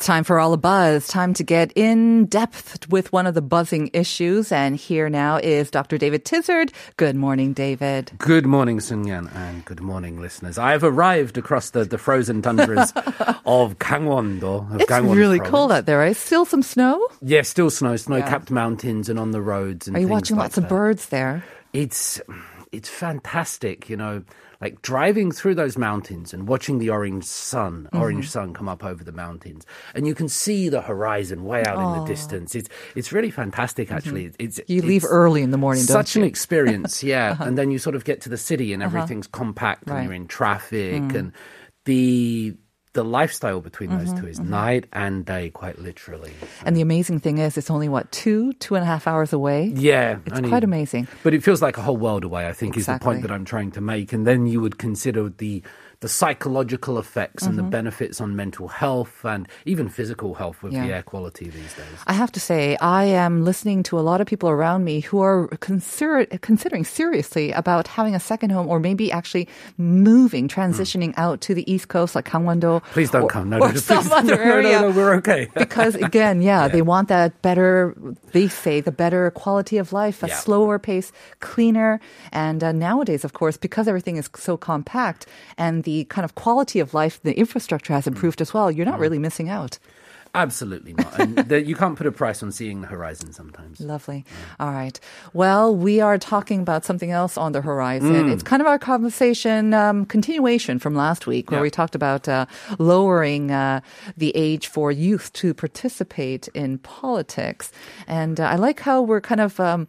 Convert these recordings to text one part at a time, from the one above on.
Time for all a buzz. Time to get in depth with one of the buzzing issues. And here now is Dr. David Tizzard. Good morning, David. Good morning, Sunyan, and good morning, listeners. I have arrived across the, the frozen tundras of Gangwon-do. Of It's Gangwon really province. cold out there, right? Still some snow? Yeah, still snow, snow-capped mountains, and on the roads. And Are you watching like lots of birds there? It's it's fantastic, you know, like driving through those mountains and watching the orange sun, Mm-hmm. orange sun come up over the mountains, and you can see the horizon way out in the distance. It's it's really fantastic, actually. Mm-hmm. You leave early in the morning, don't such an experience, yeah. And then you sort of get to the city and everything's compact Right. and you're in traffic Mm. and the the lifestyle between those Mm-hmm, two is night and day, quite literally. And the amazing thing is, it's only what, two, two and a half hours away? Yeah, It's only- quite amazing. But it feels like a whole world away. I think is the point that I'm trying to make. And then you would consider the the psychological effects and the Mm-hmm. benefits on mental health and even physical health with the air quality these days. I have to say, I am listening to a lot of people around me who are consider- considering seriously about having a second home or maybe actually moving, transitioning out to the East Coast, like Gangwon-do. Hmm. Please don't or, come. No, or no, some please. other No, no, area. no, we're okay. because again, yeah, they want that better, they say, the better quality of life, a Yeah. slower pace, cleaner. And uh, nowadays, of course, because everything is so compact and the kind of quality of life, the infrastructure has improved as well, you're not really missing out. Absolutely not. And the, you can't put a price on seeing the horizon sometimes. Lovely. All right. Well, we are talking about something else on the horizon. It's kind of our conversation um, continuation from last week, where Yeah. we talked about uh, lowering uh, the age for youth to participate in politics. And uh, I like how we're kind of. Um,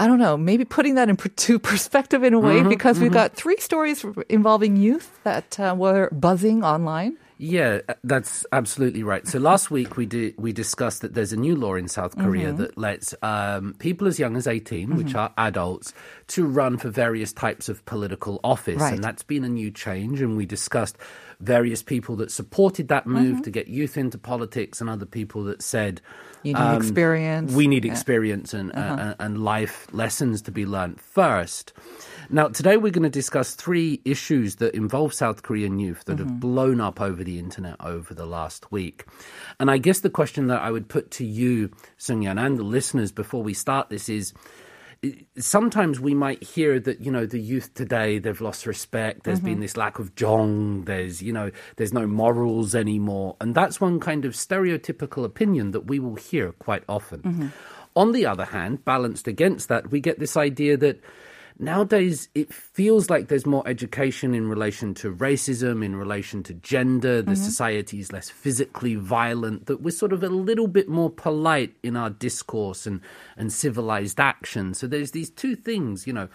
I don't know, maybe putting that into perspective in a way, because we've got three stories involving youth that uh, were buzzing online. Yeah, uh, that's absolutely right. So last week we did we discussed that there's a new law in South Korea Mm-hmm. that lets um, people as young as 18, which are adults, to run for various types of political office, Right. and that's been a new change. And we discussed various people that supported that move Mm-hmm. to get youth into politics, and other people that said. You need experience. Um, We need. Uh-huh. experience and, uh, and life lessons to be learnt first. Now, today we're going to discuss three issues that involve South Korean youth that Mm-hmm. have blown up over the internet over the last week. And I guess the question that I would put to you, Sungyan, and the listeners before we start this is sometimes we might hear that you know the youth today they've lost respect There's been mm-hmm. this lack of jong there's you know there's no morals anymore. And that's one kind of stereotypical opinion that we will hear quite often. Mm-hmm. On the other hand balanced against that we get this idea that Nowadays, it feels like there's more education in relation to racism, in relation to gender. The mm-hmm. society is less physically violent. That we're sort of a little bit more polite in our discourse and, and civilized action. So there's these two things, you know.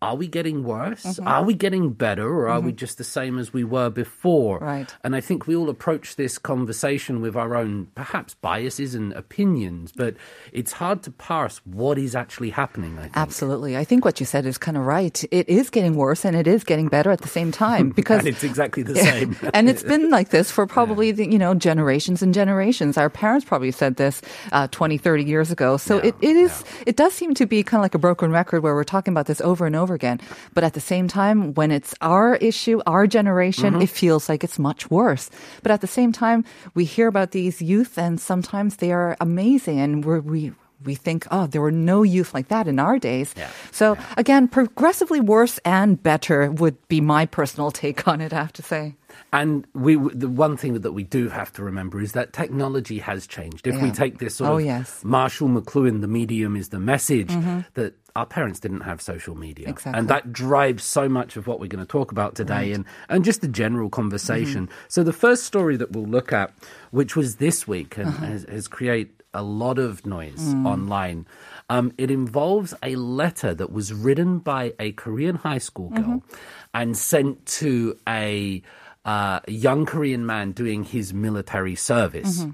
Are we getting worse? Mm-hmm. Are we getting better? Or are we just the same as we were before? Right. And I think we all approach this conversation with our own, perhaps, biases and opinions, but it's hard to parse what is actually happening, I think. Absolutely. I think what you said is kind of right. It is getting worse and it is getting better at the same time because and it's exactly the same. and it's been like this for probably the, you know generations and generations. Our parents probably said this uh, 20, 30 years ago. So Yeah, it, it is it does seem to be kind of like a broken record where we're talking about this over and over again. But at the same time, when it's our issue, our generation, Mm-hmm. it feels like it's much worse. But at the same time, we hear about these youth, and sometimes they are amazing, and we're, we. We think, oh, there were no youth like that in our days. Yeah. So again, progressively worse and better would be my personal take on it. I have to say. And we, the one thing that we do have to remember is that technology has changed. If we take this sort Oh, of yes. Marshall McLuhan, the medium is the message that our parents didn't have social media. Mm-hmm. Exactly. And that drives so much of what we're going to talk about today and, and just the general conversation. Mm-hmm. So the first story that we'll look at, which was this week and Uh-huh. has, has created a lot of noise Mm. online. Um, it involves a letter that was written by a Korean high school girl Mm-hmm. and sent to a uh, a young Korean man doing his military service. Mm-hmm.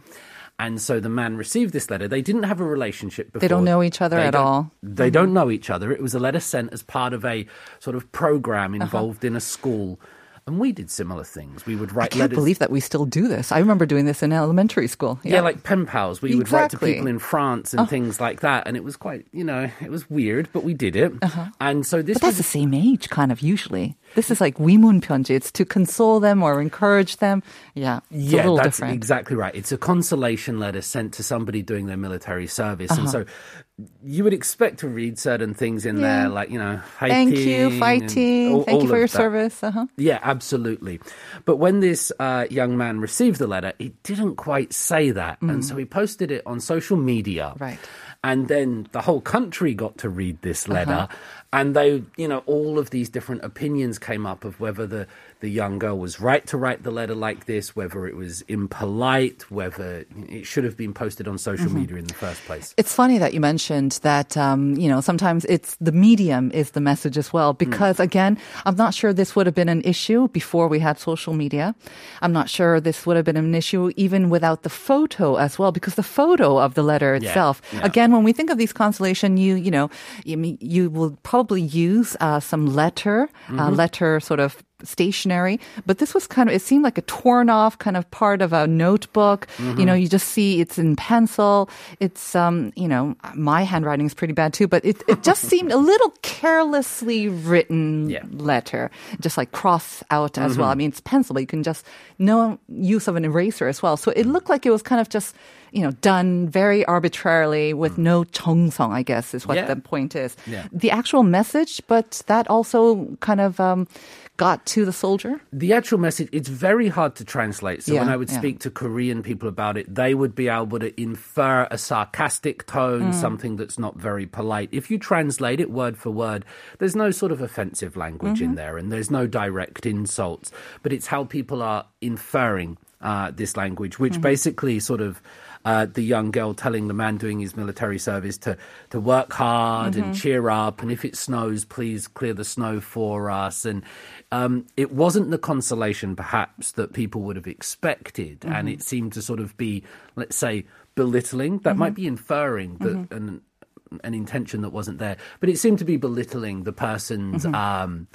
And so the man received this letter. They didn't have a relationship before. They don't know each other They at all. They don't know each other. It was a letter sent as part of a sort of program Uh-huh. involved in a school. And we did similar things. We would write. I can't letters. believe that we still do this. I remember doing this in elementary school. Yeah, yeah like pen pals. We exactly. would write to people in France and oh. things like that, and it was quite, you know, it was weird, but we did it. Uh-huh. And so this. But was, that's the same age, kind of usually. This is like wimun 편지. It's to console them or encourage them. Yeah, yeah, that's different. exactly right. It's a consolation letter sent to somebody doing their military service, uh-huh. and so you would expect to read certain things in Yeah. there, like you know, Thank you, fighting. all- Thank you for your that. service. Uh-huh. Yeah, absolutely. But when this uh, young man received the letter, it didn't quite say that. And so he posted it on social media. Mm. Right. And then the whole country got to read this Uh-huh. And they, you know, all of these different opinions came up of whether the, the young girl was right to write the letter like this, whether it was impolite, whether it should have been posted on social Mm-hmm. media in the first place. It's funny that you mentioned that, um, you know, sometimes it's the medium is the message as well. Because again, I'm not sure this would have been an issue before we had social media. I'm not sure this would have been an issue even without the photo as well, because the photo of the letter itself. yeah. Again, when we think of these constellation, you, you know, you, you will probably use uh, some letter, uh, letter sort of stationery but this was kind of it seemed like a torn off kind of part of a notebook. You know you just see it's in pencil. It's um you know my handwriting is pretty bad too but it, it just seemed a little carelessly written Yeah. letter just like cross out as well. I mean it's pencil but you can just no use of an eraser as well. So it looked like it was kind of just you know done very arbitrarily with no 정성 i guess is what Yeah. the point is. Yeah. the actual message but that also kind of um got to the soldier the actual message it's very hard to translate so when i would yeah. speak to korean people about it they would be able to infer a sarcastic tone Mm. something that's not very polite if you translate it word for word there's no sort of offensive language Mm-hmm. in there and there's no direct insults but it's how people are inferring uh, this language which Mm-hmm. basically sort of uh, the young girl telling the man doing his military service to, to work hard Mm-hmm. and cheer up. And if it snows, please clear the snow for us. And um, it wasn't the consolation, perhaps, that people would have expected. And Mm-hmm. it seemed to sort of be, let's say, belittling. That might be inferring that an, an intention that wasn't there. But it seemed to be belittling the person's. Mm-hmm. Um,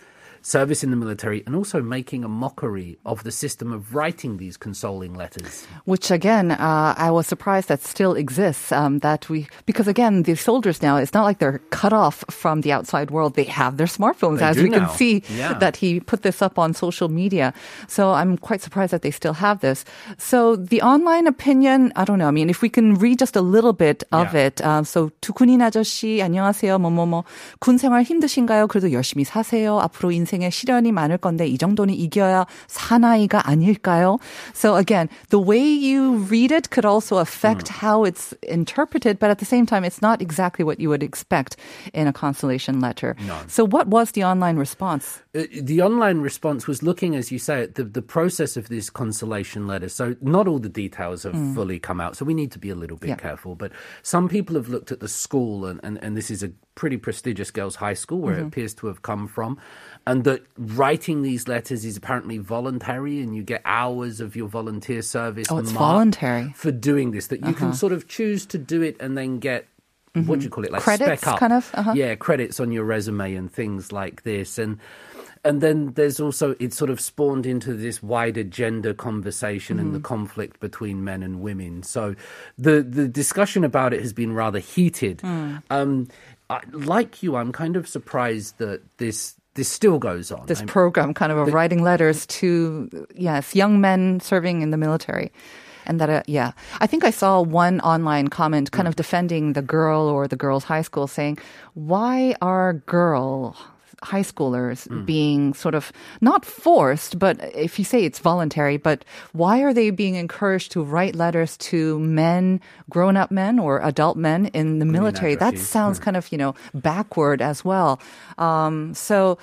Service in the military and also making a mockery of the system of writing these consoling letters. which again, uh, I was surprised that still exists. Um, that we because again, the soldiers now it's not like they're cut off from the outside world. They have their smartphones, They as do we can now. see Yeah. that he put this up on social media. So I'm quite surprised that they still have this. So the online opinion, I don't know. I mean, if we can read just a little bit of Yeah. it. Um, so 두군인 아저씨 안녕하세요. 뭐뭐뭐 군 생활 힘드신가요? 그래도 열심히 사세요. 앞으로 인 생에 시련이 많을 건데 이 정도는 이겨야 사나이가 아닐까요? So again, the way you read it could also affect how it's interpreted, but at the same time, it's not exactly what you would expect in a consolation letter. So what was the online response? Uh, the online response was looking, as you say, at the, the process of this consolation letter. So not all the details have fully come out. So we need to be a little bit Yeah. careful. But some people have looked at the school, and, and, and this is a pretty prestigious girls' high school where it mm-hmm. appears to have come from. And that writing these letters is apparently voluntary, and you get hours of your volunteer service. Oh, it's voluntary. for doing this. That you can uh-huh. sort of choose to do it and then get what mm-hmm. do you call it, like Credits, spec up, kind of? Uh-huh. yeah, credits on your resume and things like this, and and then there's also it sort of spawned into this wider gender conversation and the mm-hmm. conflict between men and women. So the the discussion about it has been rather heated. Mm. Um, I, like you, I'm kind of surprised that this this still goes on. This I'm- program kind of of writing letters to, yes, young men serving in the military. And that, uh, yeah, I think I saw one online comment kind of defending the girl or the girls' high school saying, why are girl high schoolers being sort of not forced, but if you say it's voluntary, but why are they being encouraged to write letters to men, grown up men or adult men in the military? That sounds kind of, you know, backward as well. Um, so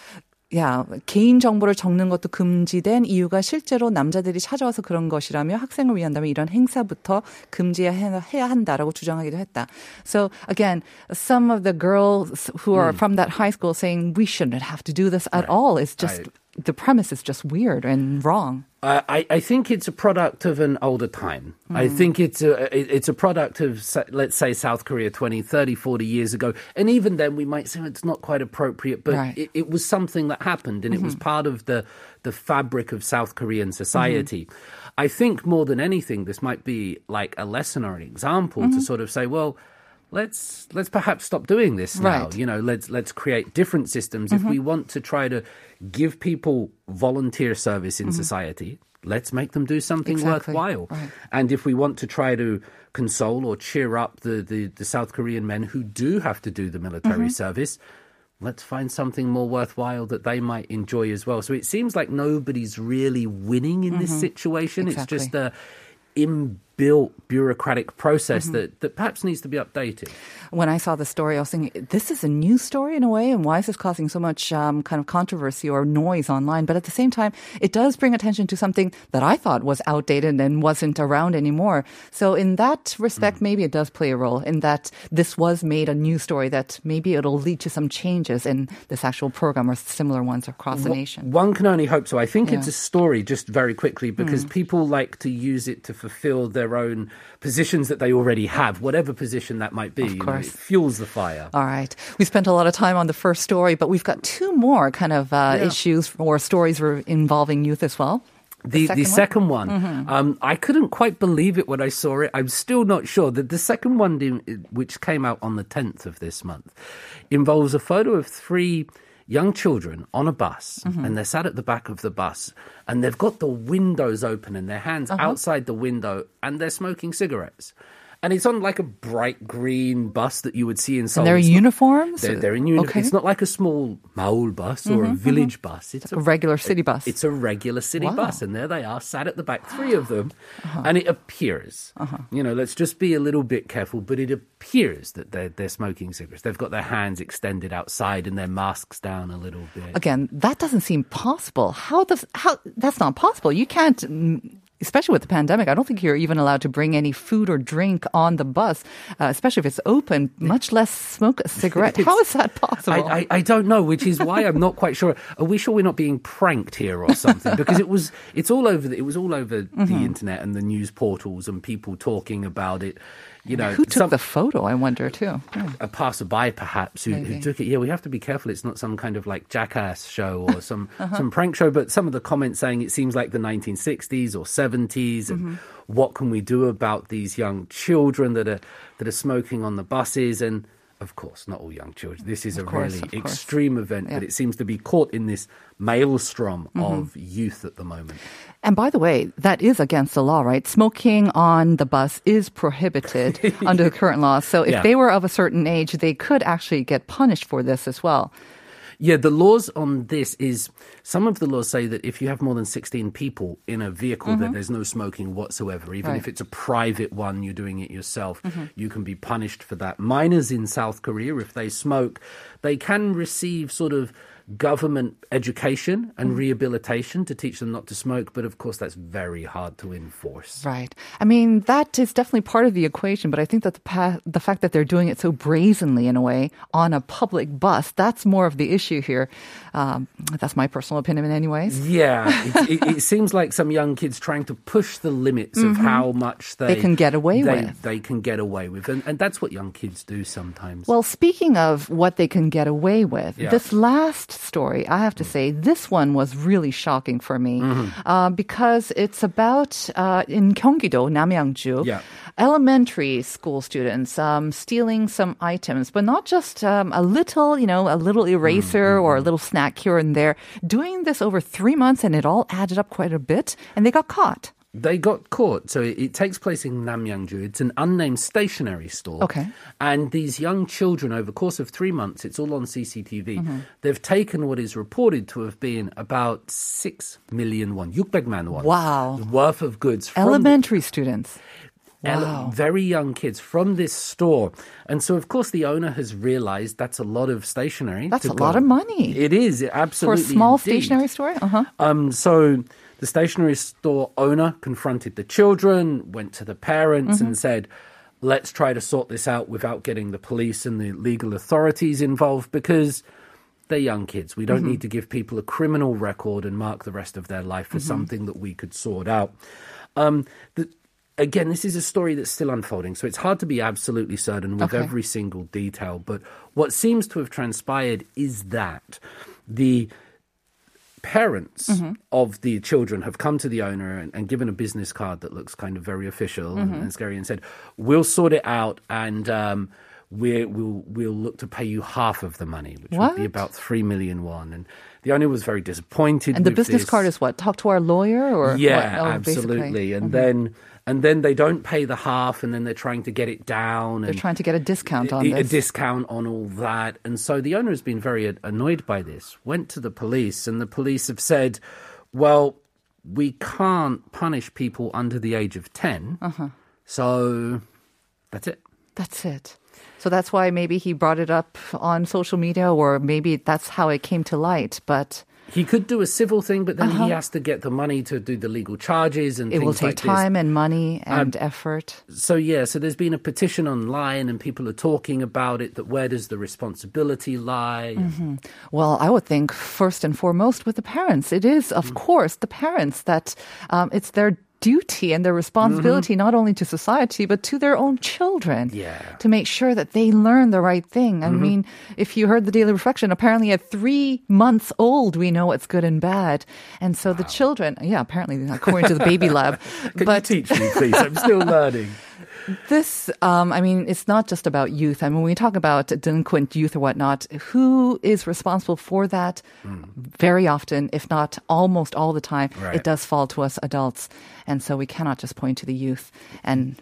야, 개인 정보를 적는 것도 금지된 이유가 실제로 남자들이 찾아와서 그런 것이라며 학생을 위한다면 이런 행사부터 금지해야 해야 한다라고 주장하기도 했다. So again, some of the girls who are from that high school saying we shouldn't have to do this at all is just Right. the premise is just weird and wrong. Uh, I, I think it's a product of an older time. I hmm. think it's a it- it's a product of let's say South Korea 20, 30, 40 years ago. And even then we might say it's not quite appropriate, but Right. it, it was something that happened and it was mm-hmm. part of the the fabric of South Korean mm-hmm. society. I think more than anything this might be like a lesson or an example to mm-hmm. sort of say, well, let's let's perhaps stop doing this now. Right. You know, let's let's create different systems if we want to try to give people volunteer service in society. Let's make them do something Exactly. worthwhile. Right. And if we want to try to console or cheer up the, the, the South Korean men who do have to do the military Mm-hmm. service, let's find something more worthwhile that they might enjoy as well. So it seems like nobody's really winning in this situation. It's just Mm-hmm. Exactly. A inbuilt bureaucratic process Mm-hmm. that, that perhaps needs to be updated. When I saw the story, I was thinking, this is a news story in a way, and why is this causing so much um, kind of controversy or noise online? But at the same time, it does bring attention to something that I thought was outdated and wasn't around anymore. So in that respect, maybe it does play a role in that this was made a news story that maybe it'll lead to some changes in this actual program or similar ones across the nation. One can only hope so. I think it's a story, just very quickly, because Mm. people like to use it to fulfill their own positions that they already have, whatever position that might be. you know, fuels the fire. All right. We spent a lot of time on the first story, but we've got two more kind of uh, Yeah. issues or stories involving youth as well. The the second one, Mm-hmm. um, I couldn't quite believe it when I saw it. I'm still not sure that the second one, which came out on the 10th of this month, involves a photo of three young children on a bus, Mm-hmm. and they're sat at the back of the bus, and they've got the windows open and their hands Uh-huh. outside the window, and they're smoking cigarettes. And it's on like a bright green bus that you would see in Seoul. And they're It's in not- uniforms? They're, they're in uniform. Okay. Mm-hmm, It's not like a small Maul bus or a village bus. It's A regular city bus. it's a regular city Wow. Uh-huh. bus, and there they are, sat at the back, three of them, and it appears, you know, let's just be a little bit careful, but it appears that they're they're smoking cigarettes. They've got their hands extended outside and their masks down a little bit. Again, that doesn't seem possible. How does how that's not possible? You can't especially with the pandemic, I don't think you're even allowed to bring any food or drink on the bus, uh, especially if it's open, much less smoke a cigarette. How is that possible? I, I, I don't know, which is why I'm not quite sure. Are we sure we're not being pranked here or something? Because it was, it's all over. The, it was all over Mm-hmm. the internet and the news portals and people talking about it. You know, Who took some- the photo? I wonder too. Hmm. a passerby perhaps who, who took it. Yeah, we have to be careful. It's not some kind of like jackass show or some Uh-huh. some prank show. But some of the comments saying it seems like the 1960s or 70s, and Mm-hmm. what can we do about these young children that are that are smoking on the buses? And of course, not all young children. This is a course, really extreme event, but it seems to be caught in this maelstrom Mm-hmm. of youth at the moment. And by the way, that is against the law, right? Smoking on the bus is prohibited under the current law. So if Yeah. they were of a certain age, they could actually get punished for this as well. Yeah, the laws on this is some of the laws say that if you have more than 16 people in a vehicle, that mm-hmm. there's no smoking whatsoever. Even Right. if it's a private one, you're doing it yourself, mm-hmm. you can be punished for that. Minors in South Korea, if they smoke, they can receive sort of government education and rehabilitation to teach them not to smoke, but of course that's very hard to enforce. Right. I mean, that is definitely part of the equation, but I think that the pa- the fact that they're doing it so brazenly in a way on a public bus, that's more of the issue here. Um, that's my personal opinion anyways. Yeah, it, it, it seems like some young kids trying to push the limits of how much they, Mm-hmm. They can get away they, with. They can get away with, and, and that's what young kids do sometimes. Well, speaking of what they can get away with, Yeah. this last story, I have to say, this one was really shocking for me Mm-hmm. uh, because it's about uh, in Gyeonggi-do, Namyangju, Yeah. elementary school students um, stealing some items, but not just um, a little, you know, a little eraser Mm-hmm. or a little snack here and there. Doing this over three months, and it all added up quite a bit, and they got caught. They got caught. So it, it takes place in Namyangju. It's an unnamed stationery store. Okay. And these young children, over the course of three months, it's all on CCTV. Mm-hmm. They've taken what is reported to have been about six million won, 600만 won. Wow. Worth of goods from Elementary students. Ele- Wow. very young kids from this store. And so, of course, the owner has realized that's a lot of stationery. That's a lot of money. It is, absolutely. For a small indeed. stationery store? Uh huh. Um, so the stationery store owner confronted the children, went to the parents, Mm-hmm. and said, "Let's try to sort this out without getting the police and the legal authorities involved because." They're young kids. We don't need to give people a criminal record and mark the rest of their life for something that we could sort out. Um, the, again, this is a story that's still unfolding, so it's hard to be absolutely certain with Okay. every single detail. But what seems to have transpired is that the parents mm-hmm. of the children have come to the owner and, and given a business card that looks kind of very official and, mm-hmm. and scary and said, "We'll sort it out and." Um, we we'll we'll look to pay you half of the money, which would be about three million won. And the owner was very disappointed. And the business this. card is what? Talk to our lawyer or Yeah, what? Oh, basically. absolutely. And mm-hmm. then and then they don't pay the half, and then they're trying to get it down. They're trying to get a discount on a, a discount on all that. And so the owner has been very annoyed by this. Went to the police, and the police have said, "Well, we can't punish people under the age of 10 Uh-huh. So that's it." That's it. So that's why maybe he brought it up on social media, or maybe that's how it came to light. But He could do a civil thing, but then he has to get the money to do the legal charges and Uh-huh. it will take like this. time and money and effort. so yeah, so there's been a petition online and people are talking about it that where does the responsibility lie? Mm-hmm. Well, I would think first and foremost with the parents. It is, of Mm. course, the parents that um, it's their duty and their responsibility not only to society but to their own children Mm-hmm. Yeah. Mm-hmm. to make sure that they learn the right thing. I mean, if you heard the daily reflection, apparently at three months old we know what's good and bad, and so the children, yeah, apparently according to the baby lab, Can but you teach me, please? I'm still learning. This, um, I mean, it's not just about youth. I mean, when we talk about delinquent youth or whatnot, who is responsible for that? Very often, if not almost all the time, Right. it does fall to us adults. And so we cannot just point to the youth. And,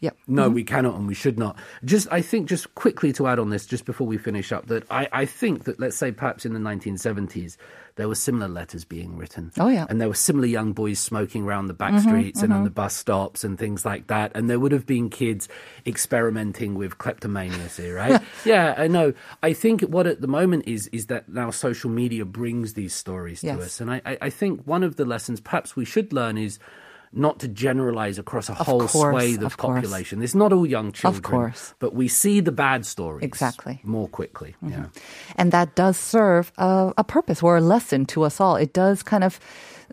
yep. No, we cannot and we should not. Just, I think, just quickly to add on this, just before we finish up, that I, I think that, let's say, perhaps in the 1970s, there were similar letters being written. Oh, yeah. And there were similar young boys smoking around the back mm-hmm, streets and on mm-hmm. the bus stops and things like that. And there would have been kids experimenting with kleptomania, see, right? yeah, I know. I think what at the moment is, is that now social media brings these stories to us. And I, I, I think one of the lessons perhaps we should learn is not to generalize across a whole course, swathe of, of course. population. It's not all young children. Of course. But we see the bad stories Exactly. more quickly. Mm-hmm. Yeah. And that does serve a, a purpose or a lesson to us all. It does kind of,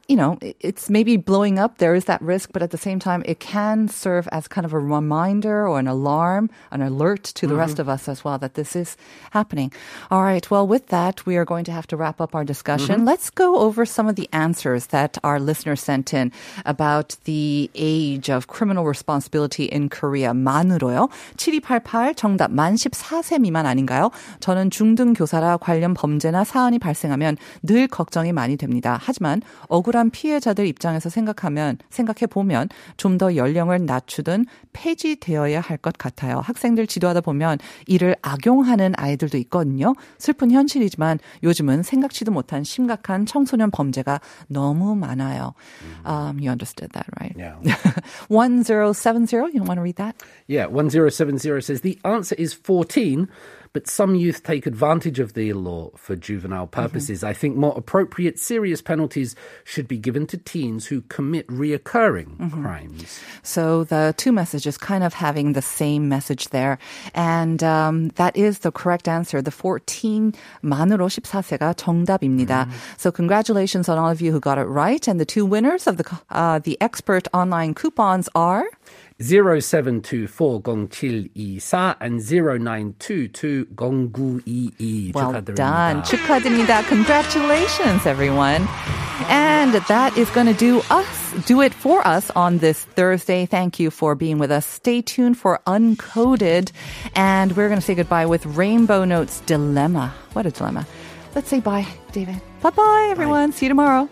you know, it- it's maybe blowing up. There is that risk, but at the same time, it can serve as kind of a reminder or an alarm, an alert to the rest of us as well that this is happening. All right. Well, with that, we are going to have to wrap up our discussion. Let's go over some of the answers that our listeners sent in about the age of criminal responsibility in Korea. 만으로요. 7288 정답 만 14세 미만 아닌가요? 저는 중등 교사라 관련 범죄나 사안이 발생하면 늘 걱정이 많이 됩니다. 하지만 억울한 피해자들 입장에서 생각하면 생각해 보면 좀 더 연령을 낮추든 폐지되어야 할 것 같아요. 학생들 지도하다 보면 이를 악용하는 아이들도 있거든요. 슬픈 현실이지만 요즘은 생각지도 못한 심각한 청소년 범죄가 너무 많아요. Um, you understood that, right? Yeah. 1070, you want to read that? Yeah, 1070 says the answer is 14, but some youth take advantage of the law for juvenile purposes. I think more appropriate, serious penalties should be given to teens who commit reoccurring crimes. So the two messages kind of having the same message there. And um, that is the correct answer. The 14 만으로 14세가 정답입니다. So congratulations on all of you who got it right. And the two winners of the uh, the expert online coupons are 07240724 and 09220922. Well 축하드립니다. done. 축하드립니다. Congratulations, everyone. And that is going to do us, do it for us on this Thursday. Thank you for being with us. Stay tuned for Uncoded. And we're going to say goodbye with Rainbow Notes Dilemma. What a dilemma. Let's say bye, David. Bye bye, everyone. See you tomorrow.